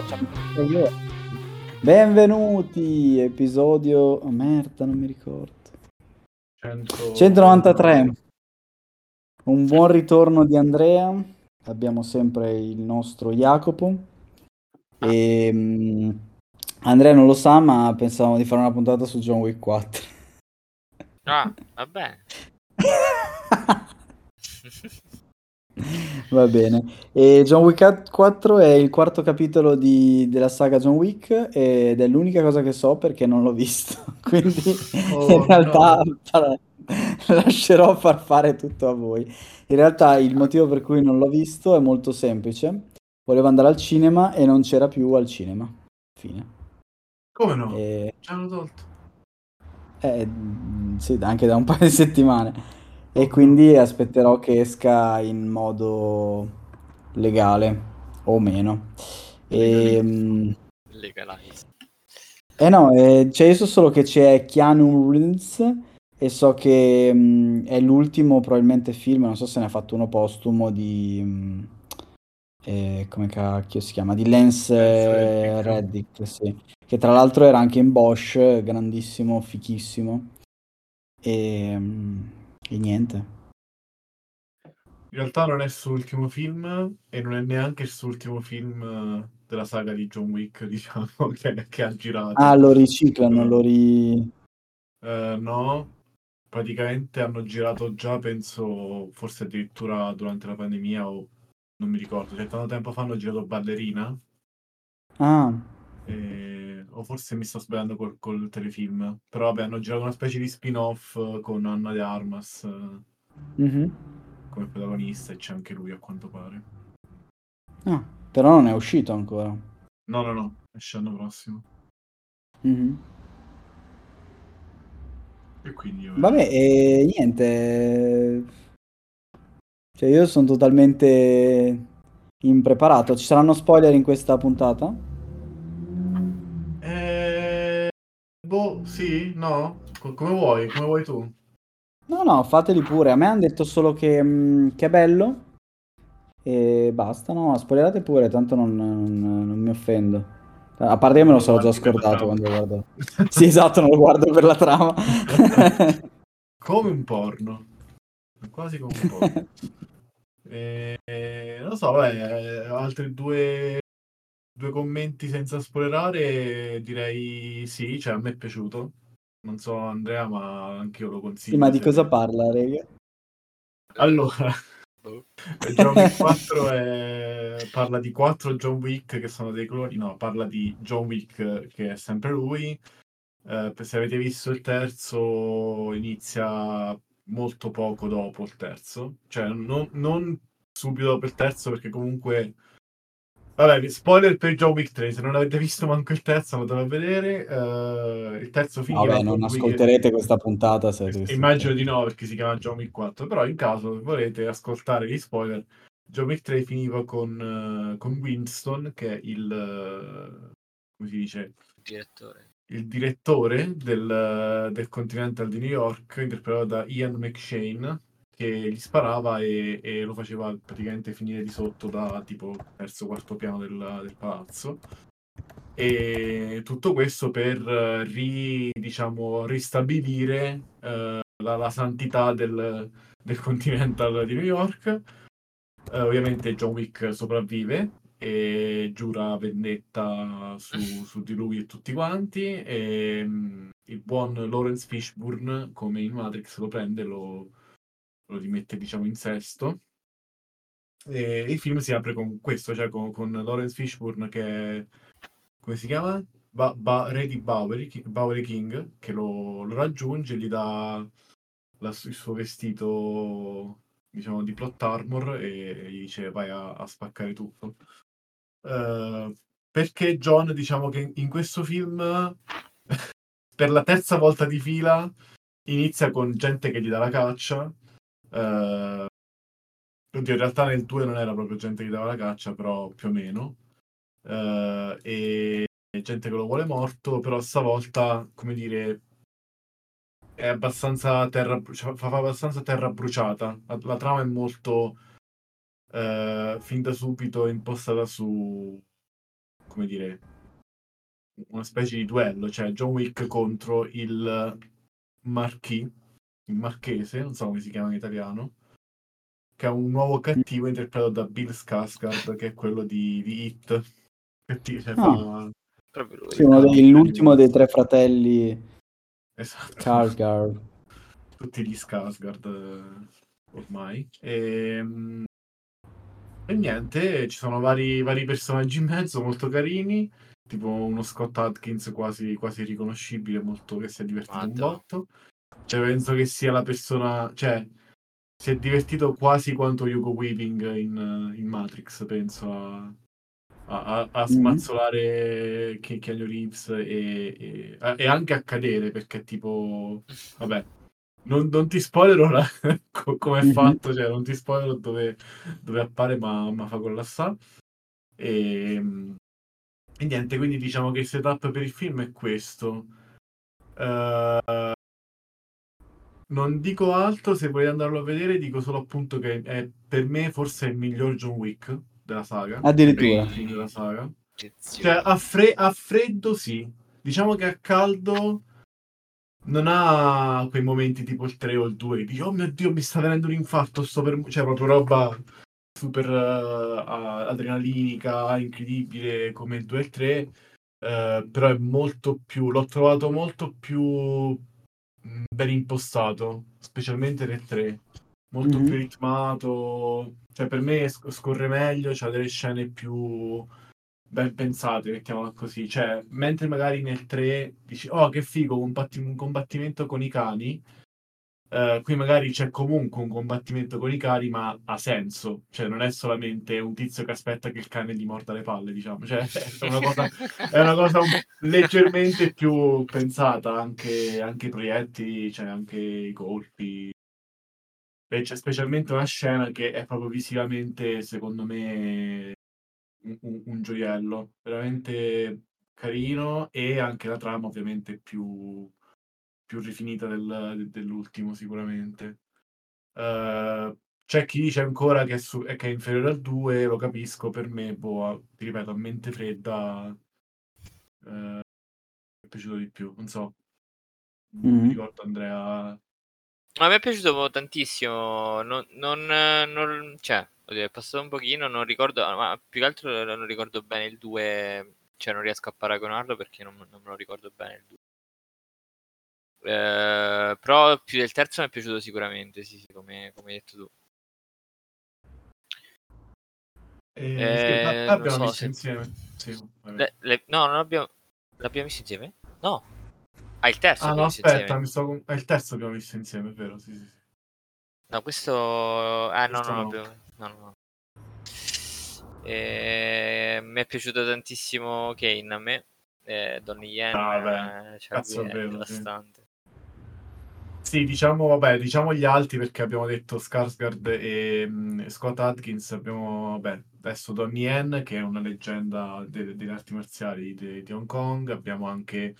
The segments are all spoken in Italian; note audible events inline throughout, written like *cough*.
so, io. Benvenuti, episodio... Oh, merda, non mi ricordo. 100... 193. Un buon ritorno di Andrea. Abbiamo sempre il nostro Jacopo. E, um, Andrea non lo sa, ma pensavamo di fare una puntata su John Wick 4. Ah, vabbè. *laughs* Va bene. E John Wick 4 è il quarto capitolo di, della saga John Wick ed è l'unica cosa che so perché non l'ho visto. *laughs* Quindi oh, in realtà no. *laughs* lascerò far fare tutto a voi. In realtà il motivo per cui non l'ho visto è molto semplice. Volevo andare al cinema e non c'era più al cinema. Fine. Come no? E... Ci hanno tolto. Eh, sì, anche da un paio di settimane. E quindi aspetterò che esca in modo legale o meno. E, ehm, Legalize. Eh no, eh, cioè io so solo che c'è Keanu Reeves e so che mh, mm, è l'ultimo probabilmente film, non so se ne ha fatto uno postumo di... Mh, mm, eh, come cacchio si chiama? Di Lance eh, Reddick, sì. Che tra l'altro era anche in Bosch, grandissimo, fichissimo. E... Mh, mm, e niente. In realtà non è il suo ultimo film e non è neanche il suo ultimo film eh, della saga di John Wick, *laughs* diciamo, che, che ha girato. Ah, lo riciclano, lo ri... Uh, no, praticamente hanno girato già, penso, forse addirittura durante la pandemia o non mi ricordo, cioè tanto tempo fa hanno girato Ballerina. Ah. E... O forse mi sto sbagliando col, col, telefilm. Però vabbè, hanno girato una specie di spin-off con Anna de Armas mm-hmm. come protagonista e c'è anche lui a quanto pare. Ah, però non è uscito ancora. No, no, no, esce l'anno prossimo. Mm-hmm. E quindi... Vabbè, vabbè e niente. Cioè io sono totalmente impreparato. Ci saranno spoiler in questa puntata? Boh, sì, no? come vuoi, come vuoi tu. No, no, fateli pure. A me hanno detto solo che, mh, mm, che è bello. E basta, no, spoilerate pure, tanto non, non, non mi offendo. A parte che me lo sono già scordato quando lo guardo. *laughs* sì, esatto, non lo guardo per la trama. *laughs* come un porno. Quasi come un porno. *laughs* e, non so, vabbè, altri due due commenti senza spoilerare, direi sì, cioè a me è piaciuto. Non so Andrea, ma anche io lo consiglio. Sì, ma di cosa parla, Rega? Allora, oh. *laughs* John Wick *laughs* 4 è... parla di quattro John Wick che sono dei cloni, no, parla di John Wick che è sempre lui. Eh, se avete visto il terzo, inizia molto poco dopo il terzo, cioè non, non subito dopo il terzo perché comunque Vabbè, spoiler per John Wick 3, se non avete visto manco il terzo andatelo a vedere. Uh, il terzo finiva... Vabbè, non ascolterete che... questa puntata se... Immagino di no, perché si chiama John Wick 4, però in caso volete ascoltare gli spoiler, John Wick 3 finiva con, uh, con Winston, che è il... Uh, come si dice? Direttore. Il direttore del, del Continental di New York, interpretato da Ian McShane, che gli sparava e, e, lo faceva praticamente finire di sotto da tipo terzo quarto piano del, del palazzo. E tutto questo per ri, diciamo, ristabilire uh, la, la, santità del, del Continental di New York. Uh, ovviamente John Wick sopravvive e giura vendetta su, *laughs* su di lui e tutti quanti. E um, il buon Lawrence Fishburne come in Matrix lo prende lo lo rimette diciamo in sesto. E il film si apre con questo, cioè con, con Lawrence Fishburne che come si chiama? Ba- ba- Re di Bowery, Bowery King, che lo, lo raggiunge, gli dà la, il suo vestito diciamo di plot armor e gli dice vai a, a spaccare tutto. Uh, perché John, diciamo che in questo film, *laughs* per la terza volta di fila, inizia con gente che gli dà la caccia Uh, oddio, in realtà nel 2 non era proprio gente che dava la caccia, però più o meno. Uh, e gente che lo vuole morto, però stavolta, come dire, è abbastanza terra, cioè, fa abbastanza terra bruciata. La, la trama è molto uh, fin da subito impostata su come dire, una specie di duello, cioè John Wick contro il Marquis, il marchese, non so come si chiama in italiano, che è un nuovo cattivo interpretato da Bill Skarsgård, che è quello di, di Hit. Cattivo, cioè, Ah. fa-. Sì, uno dei- l'ultimo dei tre fratelli Esatto. Skarsgård. tutti gli Skarsgård eh, ormai. E, mm, e niente, ci sono vari, vari personaggi in mezzo molto carini, tipo uno Scott Atkins quasi, quasi riconoscibile, molto che si è divertito un Madonna. botto. Cioè, penso che sia la persona, cioè, si è divertito quasi quanto Hugo Weaving in, in Matrix, penso a, a, a- a smazzolare Ke- Keanu Reeves e, e- e anche a cadere, perché tipo, vabbè, non, non ti spoilerò la- *laughs* co- come è Mhm. fatto, cioè non ti spoilerò dove, dove appare, ma, ma fa collassare. E, e niente, quindi diciamo che il setup per il film è questo. Eh, non dico altro, se volete andarlo a vedere, dico solo appunto che è per me forse il miglior John Wick della saga. Addirittura. Della saga. Cioè, a, fre- a freddo sì. Diciamo che a caldo non ha quei momenti tipo il 3 o il 2 che dici, oh mio Dio, mi sta venendo un infarto, sto per... Cioè, proprio roba super a- adrenalinica, incredibile come il 2 e il 3. eh, però è molto più... L'ho trovato molto più ben impostato, specialmente nel 3. Molto Mhm. più ritmato. Cioè, per me sc- scorre meglio, c'ha delle scene più ben pensate, mettiamola così. Cioè, mentre magari nel 3 dici, oh, che figo, un, combatti- un combattimento con i cani. Eh, qui magari c'è comunque un combattimento con i cani, ma ha senso. Cioè, non è solamente un tizio che aspetta che il cane gli morda le palle, diciamo. Cioè, è una cosa, è una cosa un- leggermente più pensata, anche, anche i proiettili, cioè anche i colpi. E c'è specialmente una scena che è proprio visivamente, secondo me, un- un gioiello. Veramente carino e anche la trama ovviamente più, più rifinita del- dell'ultimo sicuramente. Eh, c'è chi dice ancora che è, su- che è inferiore al 2, lo capisco, per me, boh, ti ripeto, a mente fredda eh, mi è piaciuto di più, non so. Non mi Mhm. ricordo Andrea. A me è piaciuto tantissimo. Non, non, eh, non- cioè, oddio, è passato un pochino, non ricordo, ma più che altro non ricordo bene il 2. Cioè, non riesco a paragonarlo perché non, non me lo ricordo bene il 2. Eh, però più del terzo mi è piaciuto sicuramente, sì, sì, come, come hai detto tu. Eh, Eh, l'abbiamo so visto se- insieme. Sì. Le- le- no, non abbiamo. L'abbiamo visto insieme? No. Ah, il terzo Ah, no, aspetta, mi sto con- è il terzo che abbiamo visto insieme, è vero? Sì, sì. No, questo. Ah, no, Questo no, no. abbiamo- no, no, no. Eh, mi è piaciuto tantissimo Kane a me. Eh, Donnie Yen. Ah, eh, cioè, cazzo è vero, sì. Sì, diciamo, vabbè, diciamo gli altri perché abbiamo detto Skarsgård e mm, Scott Atkins, abbiamo, vabbè, adesso Donnie Yen che è una leggenda de- delle arti marziali di, di Hong Kong, abbiamo anche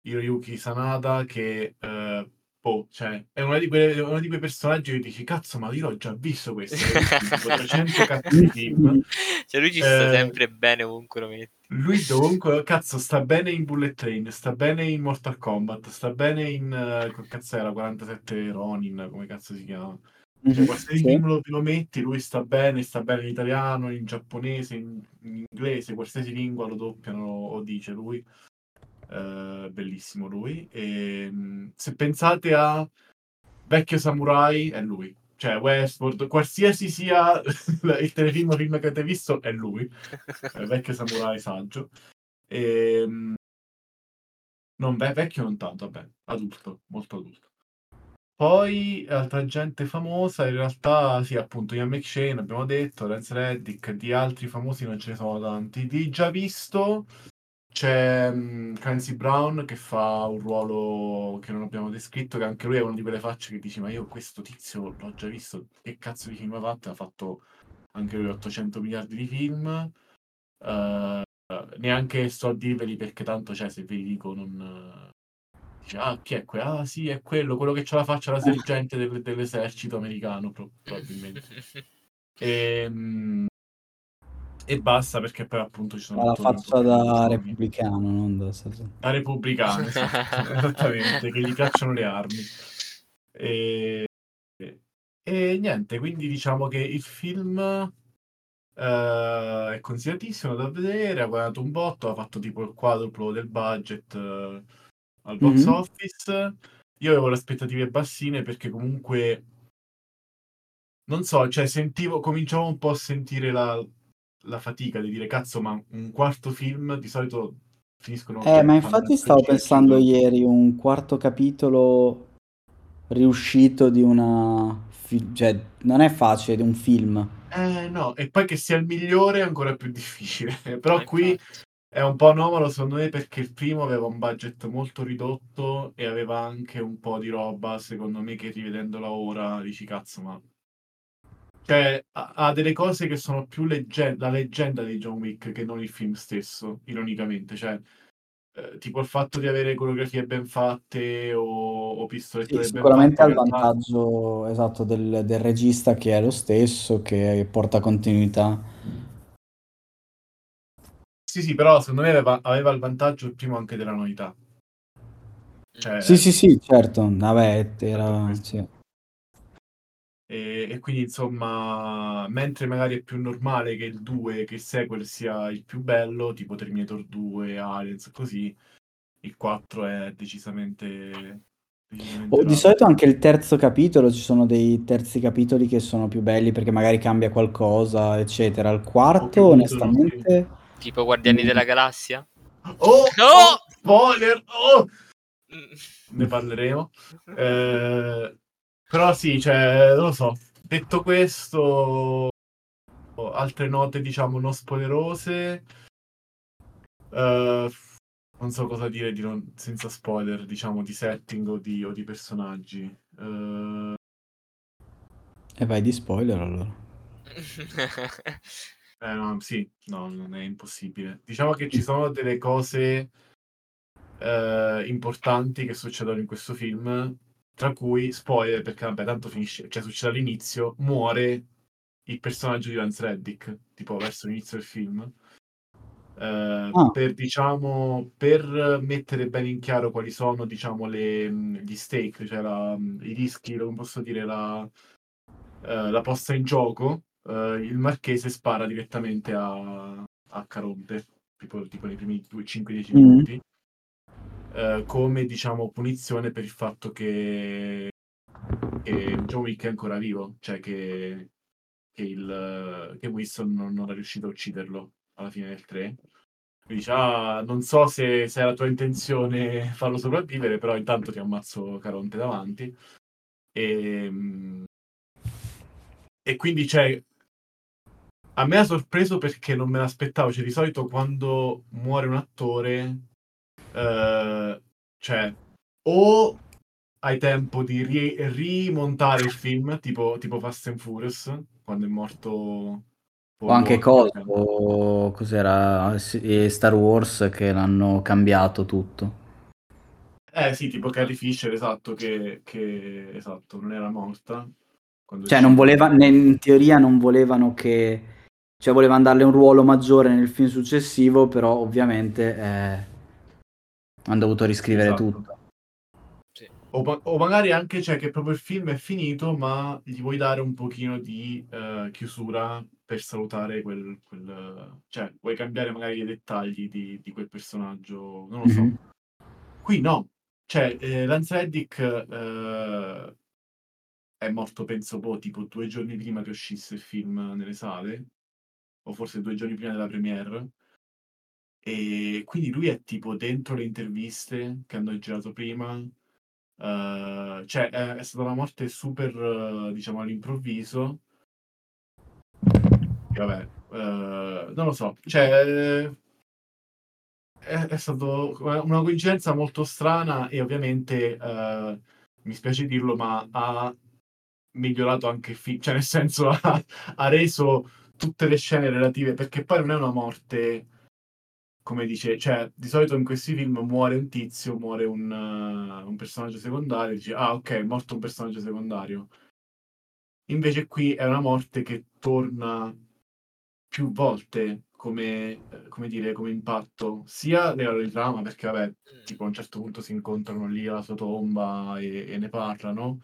Hiroyuki Sanada che, eh, boh, cioè, è uno di, quelle- uno di quei personaggi che dici, cazzo, ma io l'ho già visto questo, tipo *laughs* 300 cazzo film. Cioè, lui ci sta Eh, sempre bene ovunque lo metti. Lui dovunque, cazzo, sta bene in Bullet Train, sta bene in Mortal Kombat, sta bene in, che cazzo era, 47 Ronin, come cazzo si chiama. Cioè, Mhm, qualsiasi sì. film lo, lo metti, lui sta bene, sta bene in italiano, in giapponese, in, in inglese, qualsiasi lingua lo doppiano o dice lui. Eh, bellissimo lui. E, mh, se pensate a Vecchio Samurai, è lui. Cioè, Westworld, qualsiasi sia *laughs* il telefilm o film che avete visto, è lui. È Vecchio Samurai saggio. E, mh, non ve- vecchio non tanto, vabbè, adulto, molto adulto. Poi altra gente famosa, in realtà sì, appunto Ian McShane, abbiamo detto, Lance Reddick, di altri famosi non ce ne sono tanti. Di già visto c'è mm, Clancy Brown che fa un ruolo che non abbiamo descritto, che anche lui è una di quelle facce che dici, ma io questo tizio l'ho già visto, che cazzo di film ha fatto? Ha fatto anche lui 800 miliardi di film. Eh, neanche sto a dirveli perché tanto, cioè, se ve li dico non... Dice, ah, chi è quello? Ah, sì, è quello, quello che c'ha la faccia da sergente del- dell'esercito americano, pro- probabilmente. *laughs* Ehm, e basta perché poi appunto ci sono la faccia da repubblicano, non da. Da repubblicano, *laughs* esatto, esattamente, che gli cacciano le armi. E, e niente, quindi diciamo che il film eh, è consigliatissimo da vedere, ha guadagnato un botto, ha fatto tipo il quadruplo del budget eh, al box Mhm. office. Io avevo le aspettative bassine perché comunque non so, cioè sentivo, cominciavo un po' a sentire la, la fatica di dire cazzo, ma un quarto film di solito finiscono Eh, ma infatti stavo pensando ieri un quarto capitolo riuscito di una... fi- cioè, non è facile, di un film. Eh no, e poi che sia il migliore è ancora più *laughs* difficile. Però qui infatti. è un po' anomalo secondo me perché il primo aveva un budget molto ridotto e aveva anche un po' di roba, secondo me, che rivedendola ora dici cazzo, ma... Cioè, ha, ha delle cose che sono più legge- la leggenda di John Wick che non il film stesso, ironicamente. Cioè, eh, tipo il fatto di avere coreografie ben fatte o, o Sì, pistolettate ben sicuramente ha il vantaggio esatto del, del regista che è lo stesso, che porta continuità. Sì, sì, però secondo me aveva, aveva il vantaggio il primo anche della novità. Cioè, Sì, sì, sì, certo. Vabbè, era... questo. sì. E, e quindi insomma, mentre magari è più normale che il 2, che il sequel sia il più bello, tipo Terminator 2, Aliens, così, il 4 è decisamente, decisamente O di solito anche il terzo capitolo, ci sono dei terzi capitoli che sono più belli perché magari cambia qualcosa, eccetera. Il quarto, sì. onestamente, Tipo Guardiani mm, della Galassia? Oh, No! oh, spoiler! Oh! Mm. Ne parleremo. Eh, però sì, cioè, non lo so. Detto questo, altre note, diciamo, non spoilerose. Eh, non so cosa dire di non- senza spoiler, diciamo, di setting o di, o di personaggi. Eh, e vai di spoiler allora. *laughs* eh, no, sì, no, non è impossibile. Diciamo che ci sono delle cose eh, importanti che succedono in questo film, tra cui, spoiler, perché vabbè, tanto finisce, cioè succede all'inizio, muore il personaggio di Lance Reddick, tipo verso l'inizio del film. Eh, Ah, per diciamo per mettere bene in chiaro quali sono diciamo le, mh, gli stake, cioè la- mh, i rischi, come posso dire, la, eh, la posta in gioco, eh, il marchese spara direttamente a, a Caronte, tipo, tipo nei primi 5-10 mm. Eh, come diciamo punizione per il fatto che, che John Wick è ancora vivo, cioè che, che, il, che Wilson non, non è riuscito a ucciderlo alla fine del 3. Quindi dice, ah, non so se, se è la tua intenzione farlo sopravvivere, però intanto ti ammazzo Caronte davanti. E, mm, e quindi c'è... A me ha sorpreso perché non me l'aspettavo. Cioè, di solito quando muore un attore, eh, cioè, o hai tempo di ri- rimontare il film, tipo, tipo Fast and Furious, quando è morto O anche cosa, o cos'era eh, Star Wars che l'hanno cambiato tutto. Eh sì, tipo Carrie Fisher, esatto, che, che esatto, non era morta. Cioè, non voleva, in teoria non volevano che... Cioè, volevano darle un ruolo maggiore nel film successivo, però ovviamente eh, hanno dovuto riscrivere Esatto. tutto. Sì. O, ma- o magari anche cioè, che proprio il film è finito, ma gli vuoi dare un pochino di eh, chiusura per salutare quel, quel- Cioè, vuoi cambiare magari i dettagli di, di quel personaggio, non lo so. Mhm. Qui no. Cioè, eh, Lance Reddick eh, è morto, penso, boh, tipo due giorni prima che uscisse il film nelle sale, o forse due giorni prima della premiere. E quindi lui è tipo dentro le interviste che hanno girato prima. eh, cioè, è, è stata una morte super, eh, diciamo, all'improvviso. E vabbè, eh, non lo so. Cioè, è, è stato una coincidenza molto strana e ovviamente, mi spiace dirlo, ma ha migliorato anche il film. Cioè, nel senso, *laughs* ha, ha reso tutte le scene relative, perché poi non è una morte come dice, cioè di solito in questi film muore un tizio, muore un, uh, un personaggio secondario, dici ah ok, è morto un personaggio secondario. Invece qui è una morte che torna più volte come, come dire, come impatto, sia di trama, perché vabbè, Mm. tipo a un certo punto si incontrano lì alla sua tomba e, e ne parlano,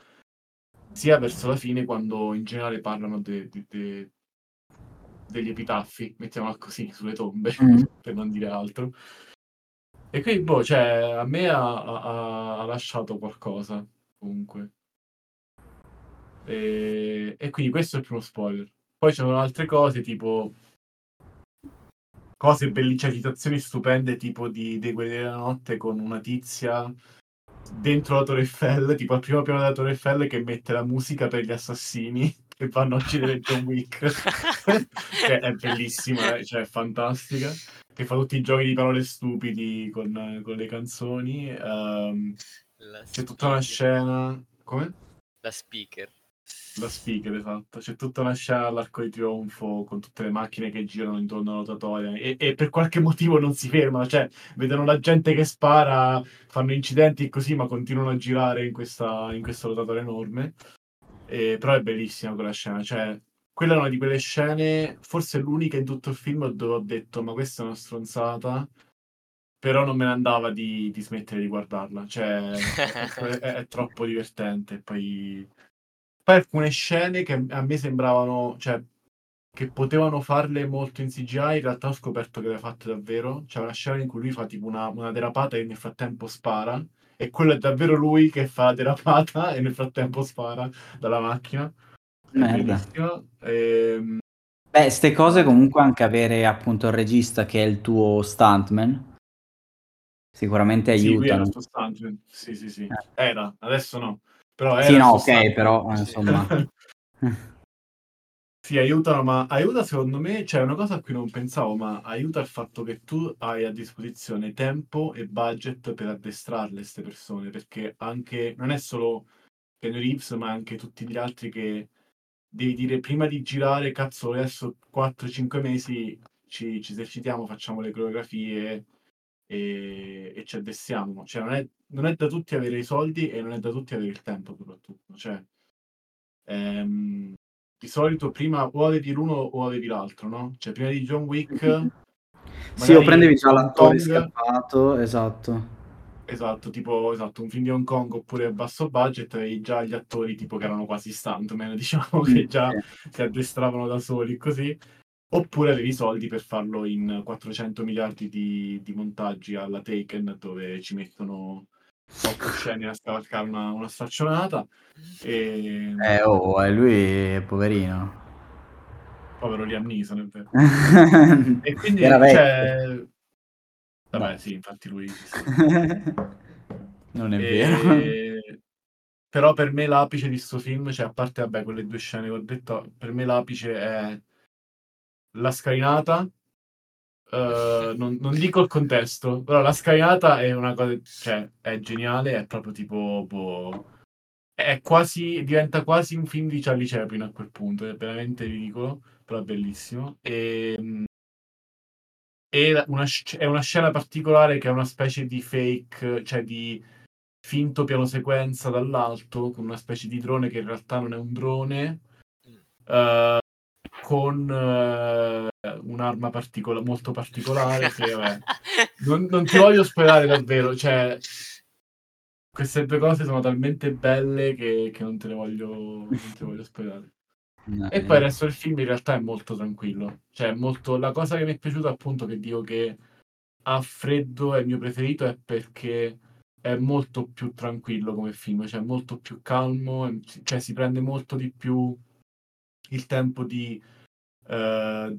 sia verso la fine quando in generale parlano de- de- de- degli epitaffi, mettiamola così, sulle tombe, Mm. *laughs* per non dire altro. E quindi, boh, cioè, a me ha, ha- ha lasciato qualcosa, comunque. E, e quindi questo è il primo spoiler. Poi c'erano altre cose, tipo cose bellissime, cioè, citazioni stupende, tipo di dei Guerrieri della Notte con una tizia dentro la Torre Eiffel, tipo al primo piano della Torre Eiffel che mette la musica per gli assassini che vanno a uccidere John Wick. *laughs* che è bellissima, eh, cioè è fantastica. Che fa tutti i giochi di parole stupidi con, con le canzoni. La c'è tutta una scena. Come? La speaker. La speaker, esatto. C'è tutta una scena all'arco di trionfo con tutte le macchine che girano intorno alla rotatoria e, e per qualche motivo non si fermano. Cioè, vedono la gente che spara, fanno incidenti e così, ma continuano a girare in questa, in questa rotatoria enorme. E- però è bellissima quella scena. Cioè, quella è una di quelle scene, forse l'unica in tutto il film dove ho detto, ma questa è una stronzata. Però non me ne andava di, di smettere di guardarla. Cioè, è, *laughs* è- è troppo divertente. Poi poi alcune scene che a me sembravano, cioè, che potevano farle molto in CGI, in realtà ho scoperto che le ha fatte davvero. C'è una scena in cui lui fa tipo una, una derapata e nel frattempo spara, e quello è davvero lui che fa derapata e nel frattempo spara dalla macchina. Merda. bellissimo. Ehm, Beh, ste cose comunque anche avere appunto il regista che è il tuo stuntman sicuramente sì, aiutano. suo stuntman. Sì, sì, sì. Eh. Era, adesso no. Però Sì, era il no, ok, stuntman. però eh, Sì. insomma. *laughs* Sì, aiutano, ma aiuta secondo me, c'è una cosa a cui non pensavo, ma aiuta il fatto che tu hai a disposizione tempo e budget per addestrarle queste persone, perché anche, non è solo Keanu Reeves, ma anche tutti gli altri che devi dire prima di girare, cazzo, adesso 4-5 mesi ci, ci esercitiamo, facciamo le coreografie e, e ci addestriamo. Cioè, non è, non è da tutti avere i soldi e non è da tutti avere il tempo, soprattutto. Cioè, ehm, di solito prima o avevi l'uno o avevi l'altro, no? Cioè, prima di John Wick, Sì, o prendevi già l'attore Kong- scappato, esatto. Esatto, tipo esatto, un film di Hong Kong oppure a basso budget, avevi già gli attori tipo che erano quasi stuntman, *laughs* diciamo, che già si addestravano da soli così. Oppure avevi i soldi per farlo in 400 miliardi di, di montaggi alla Taken, dove ci mettono 8 scene a scavalcare una, una staccionata. E Eh, oh, eh, lui è poverino. povero Liam Neeson, è vero. *laughs* E quindi, Era cioè... Vabbè, No. sì, infatti lui *laughs* non è vero. E- Però per me l'apice di sto film, cioè a parte vabbè, quelle due scene che ho detto, per me l'apice è la scalinata. Eh, non, non dico il contesto, però la scalinata è una cosa, cioè è geniale, è proprio tipo boh, è quasi, diventa quasi un film di Charlie Chaplin a quel punto, è veramente ridicolo, però è bellissimo. E, e la- una, è una scena particolare che è una specie di fake, cioè di finto piano sequenza dall'alto, con una specie di drone che in realtà non è un drone, eh, con eh, un'arma particola- molto particolare che vabbè, *laughs* non, non ti voglio spoilerare davvero, cioè queste due cose sono talmente belle che, che non te le voglio, non te le voglio spoilerare. No, E poi il resto del film in realtà è molto tranquillo. Cioè, molto... la cosa che mi è piaciuta, appunto, che dico che a freddo è il mio preferito, è perché è molto più tranquillo come film, cioè molto più calmo, cioè si prende molto di più il tempo di, eh,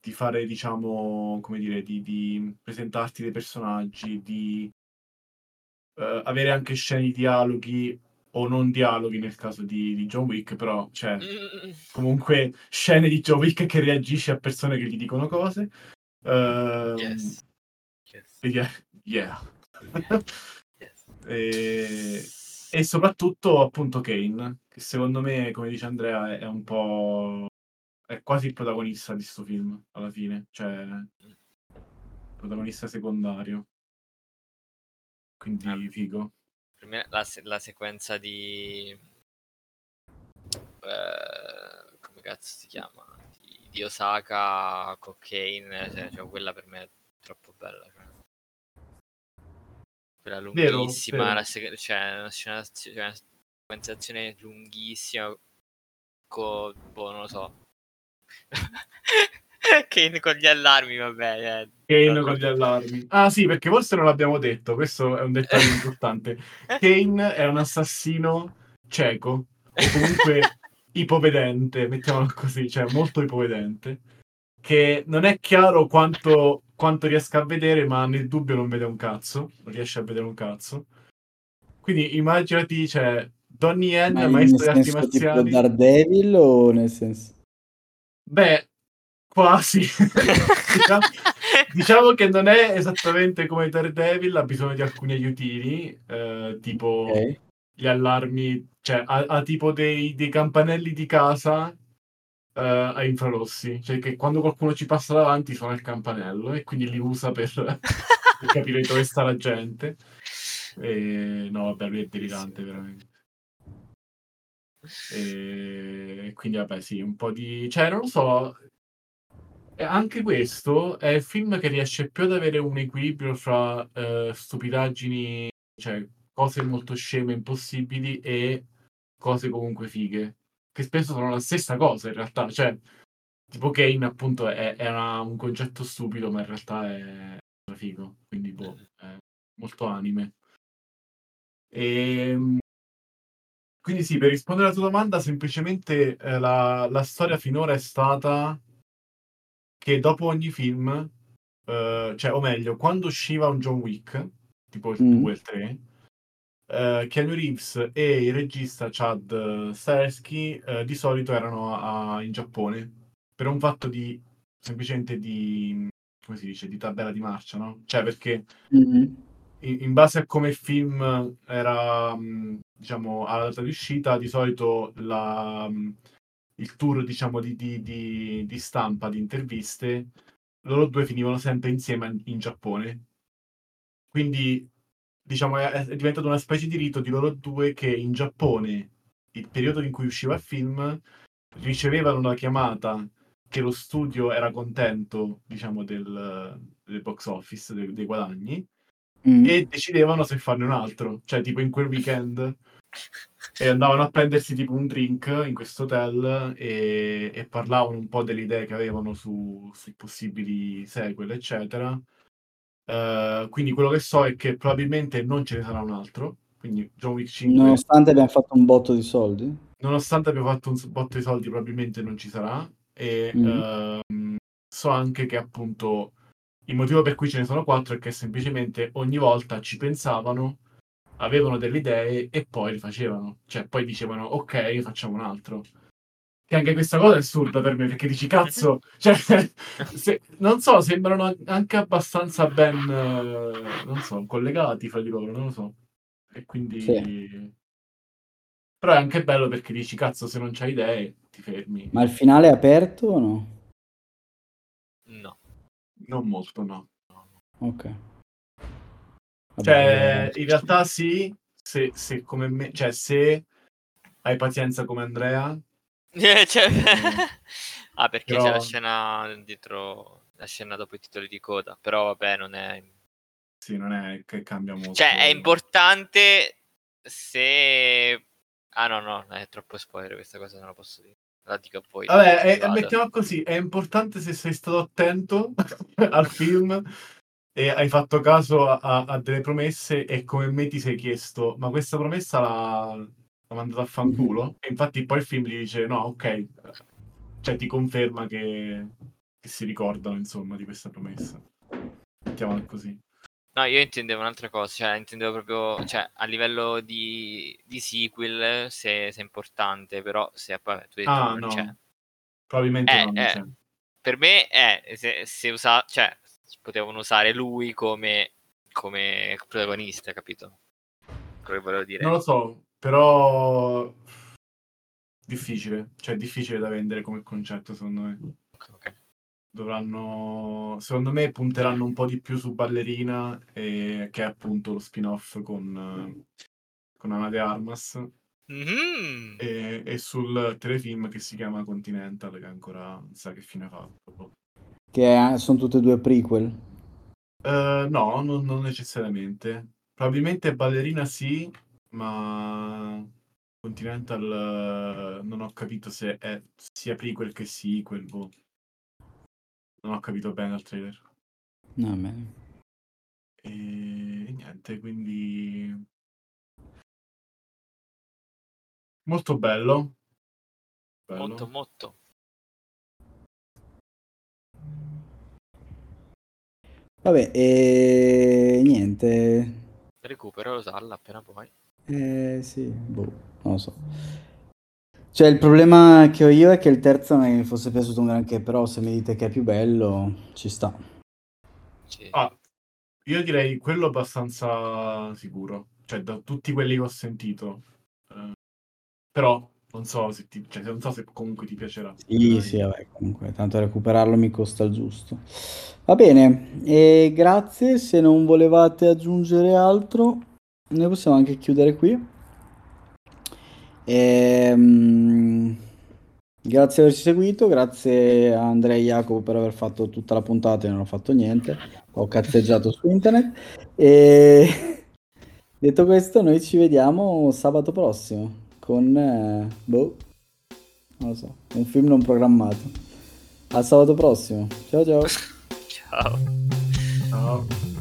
di fare, diciamo, come dire, di, di presentarti dei personaggi, di eh, avere anche scene di dialoghi o non dialoghi nel caso di, di John Wick, però, cioè, Mm, comunque scene di John Wick che reagisce a persone che gli dicono cose. Ehm, yes. Yes. e yeah, yeah. *laughs* Yes. *laughs* e, e soprattutto appunto Kane, che secondo me, come dice Andrea, è un po' è quasi il protagonista di sto film alla fine, cioè protagonista secondario. Quindi Ah. figo. Per me la, se- la sequenza di... eh, come cazzo si chiama? Di di Osaka, Cocaine, cioè, cioè, quella per me è troppo bella. Cioè. Quella lunghissima, vero. la sec- cioè, una scena, cioè, una sequenzazione lunghissima, con, boh, non lo so. Kane con gli allarmi, vabbè. Eh. Kane con gli allarmi. Ah sì, perché forse non l'abbiamo detto, questo è un dettaglio importante. *laughs* Kane è un assassino cieco, o comunque *laughs* ipovedente, mettiamolo così, cioè molto ipovedente, che non è chiaro quanto, quanto riesca a vedere, ma nel dubbio non vede un cazzo, non riesce a vedere un cazzo. Quindi immaginati, cioè, Donnie Yen, Ma maestro di arti senso tipo marziali. Daredevil o nel senso... Beh, quasi. *laughs* diciamo, diciamo che non è esattamente come Daredevil, ha bisogno di alcuni aiutini, eh, tipo Ok. gli allarmi, cioè ha, ha tipo dei, dei campanelli di casa eh, a infrarossi, cioè che quando qualcuno ci passa davanti suona il campanello e quindi li usa per, per capire dove sta la gente. E, no, vabbè, lui è delirante veramente. E quindi vabbè, sì, un po' di... Cioè, non lo so, anche questo è il film che riesce più ad avere un equilibrio fra eh, stupidaggini, cioè cose molto sceme, impossibili e cose comunque fighe, che spesso sono la stessa cosa in realtà, cioè tipo Kane appunto è, è una- un concetto stupido, ma in realtà è figo, quindi boh, molto anime. E, quindi sì, per rispondere alla tua domanda, semplicemente eh, la, la storia finora è stata che dopo ogni film, eh, cioè, o meglio, quando usciva un John Wick, tipo il Mm. 2 e il 3, eh, Keanu Reeves e il regista Chad Stahelski eh, di solito erano a- in Giappone per un fatto di semplicemente di come si dice di tabella di marcia, no? Cioè perché Mhm. In, base a come il film era mh, diciamo alla data di uscita, di solito la, mh, il tour diciamo di, di- di- di stampa, di interviste, loro due finivano sempre insieme in, in Giappone. Quindi diciamo è, è diventato una specie di rito di loro due che in Giappone, il periodo in cui usciva il film, ricevevano una chiamata che lo studio era contento, diciamo, del, del box office, dei- dei guadagni, Mm. e decidevano se farne un altro, cioè tipo in quel weekend e andavano a prendersi tipo un drink in questo hotel e, e parlavano un po' delle idee che avevano su, su possibili sequel, eccetera. Eh, quindi quello che so è che probabilmente non ce ne sarà un altro, quindi John Wick 5, Nonostante abbiamo fatto un botto di soldi. nonostante abbia fatto un botto di soldi, probabilmente non ci sarà. E Mm. ehm, so anche che appunto il motivo per cui ce ne sono quattro è che semplicemente ogni volta ci pensavano, avevano delle idee e poi le facevano. Cioè, poi dicevano, ok, facciamo un altro. Che anche questa cosa è assurda per me, perché dici, cazzo, *laughs* cioè, se- non so, sembrano anche abbastanza ben, non so, collegati fra di loro, non lo so. E quindi... Sì. Però è anche bello perché dici, cazzo, se non c'hai idee, ti fermi. Ma il finale è aperto o no? No. Non molto, no. Ok. Vabbè, Cioè, in realtà sì, se, se come me, cioè, se hai pazienza come Andrea, *laughs* Eh, cioè- ah, perché c'è Però- la scena dietro, la scena dopo i titoli di coda, però vabbè, non è... sì, non è che cambia molto. Cioè, è importante se... Ah no, no, è troppo spoiler questa cosa, non la posso dire. Dico poi. Vabbè, è- Vado. mettiamo così, è importante se sei stato attento *laughs* al film e hai fatto caso a, a- a delle promesse e come me ti sei chiesto, ma questa promessa l'ha, l'ha mandata a fanculo? E infatti poi il film gli dice, no, ok, cioè ti conferma che, che si ricordano, insomma, di questa promessa. Mettiamola così. No, io intendevo un'altra cosa, cioè intendevo proprio, cioè a livello di, di sequel se, se è importante, però se vabbè, tu hai detto Ah, no. c'è. Probabilmente Eh, non eh. c'è. Per me è, se, se usa, cioè potevano usare lui come, come protagonista, capito? Quello che volevo dire. Non lo so, però difficile, cioè difficile da vendere come concetto, secondo me. Ok. Dovranno secondo me punteranno un po' di più su ballerina e, che è appunto lo spin-off con, con Ana de Armas Mhm. e, e sul telefilm che si chiama Continental, che ancora non sa che fine ha fatto. Che è- sono tutte e due prequel. Eh, no, non, non necessariamente. Probabilmente Ballerina sì, ma Continental eh, non ho capito se è sia prequel che sequel. boh. Non ho capito bene al trailer. No, bene. E, e niente, quindi molto bello. Bello. Molto, molto. Vabbè, e niente. Recupero lo salla appena puoi. Eh, sì, boh, non lo so. Cioè, il problema che ho io è che il terzo non mi fosse piaciuto un granché, però se mi dite che è più bello, ci sta. Ah, io direi quello abbastanza sicuro, cioè da tutti quelli che ho sentito. Eh, però non so se ti, cioè, non so se comunque ti piacerà. Sì, Dai. sì, vabbè, comunque, tanto recuperarlo mi costa il giusto. Va bene, e grazie, se non volevate aggiungere altro, noi possiamo anche chiudere qui. Ehm, grazie per averci seguito, grazie a Andrea e Jacopo per aver fatto tutta la puntata e non ho fatto niente, ho cazzeggiato su internet. E *laughs* detto questo, noi ci vediamo sabato prossimo con, eh, boh, non lo so, un film non programmato. A sabato prossimo. Ciao ciao. *laughs* Ciao. Ciao.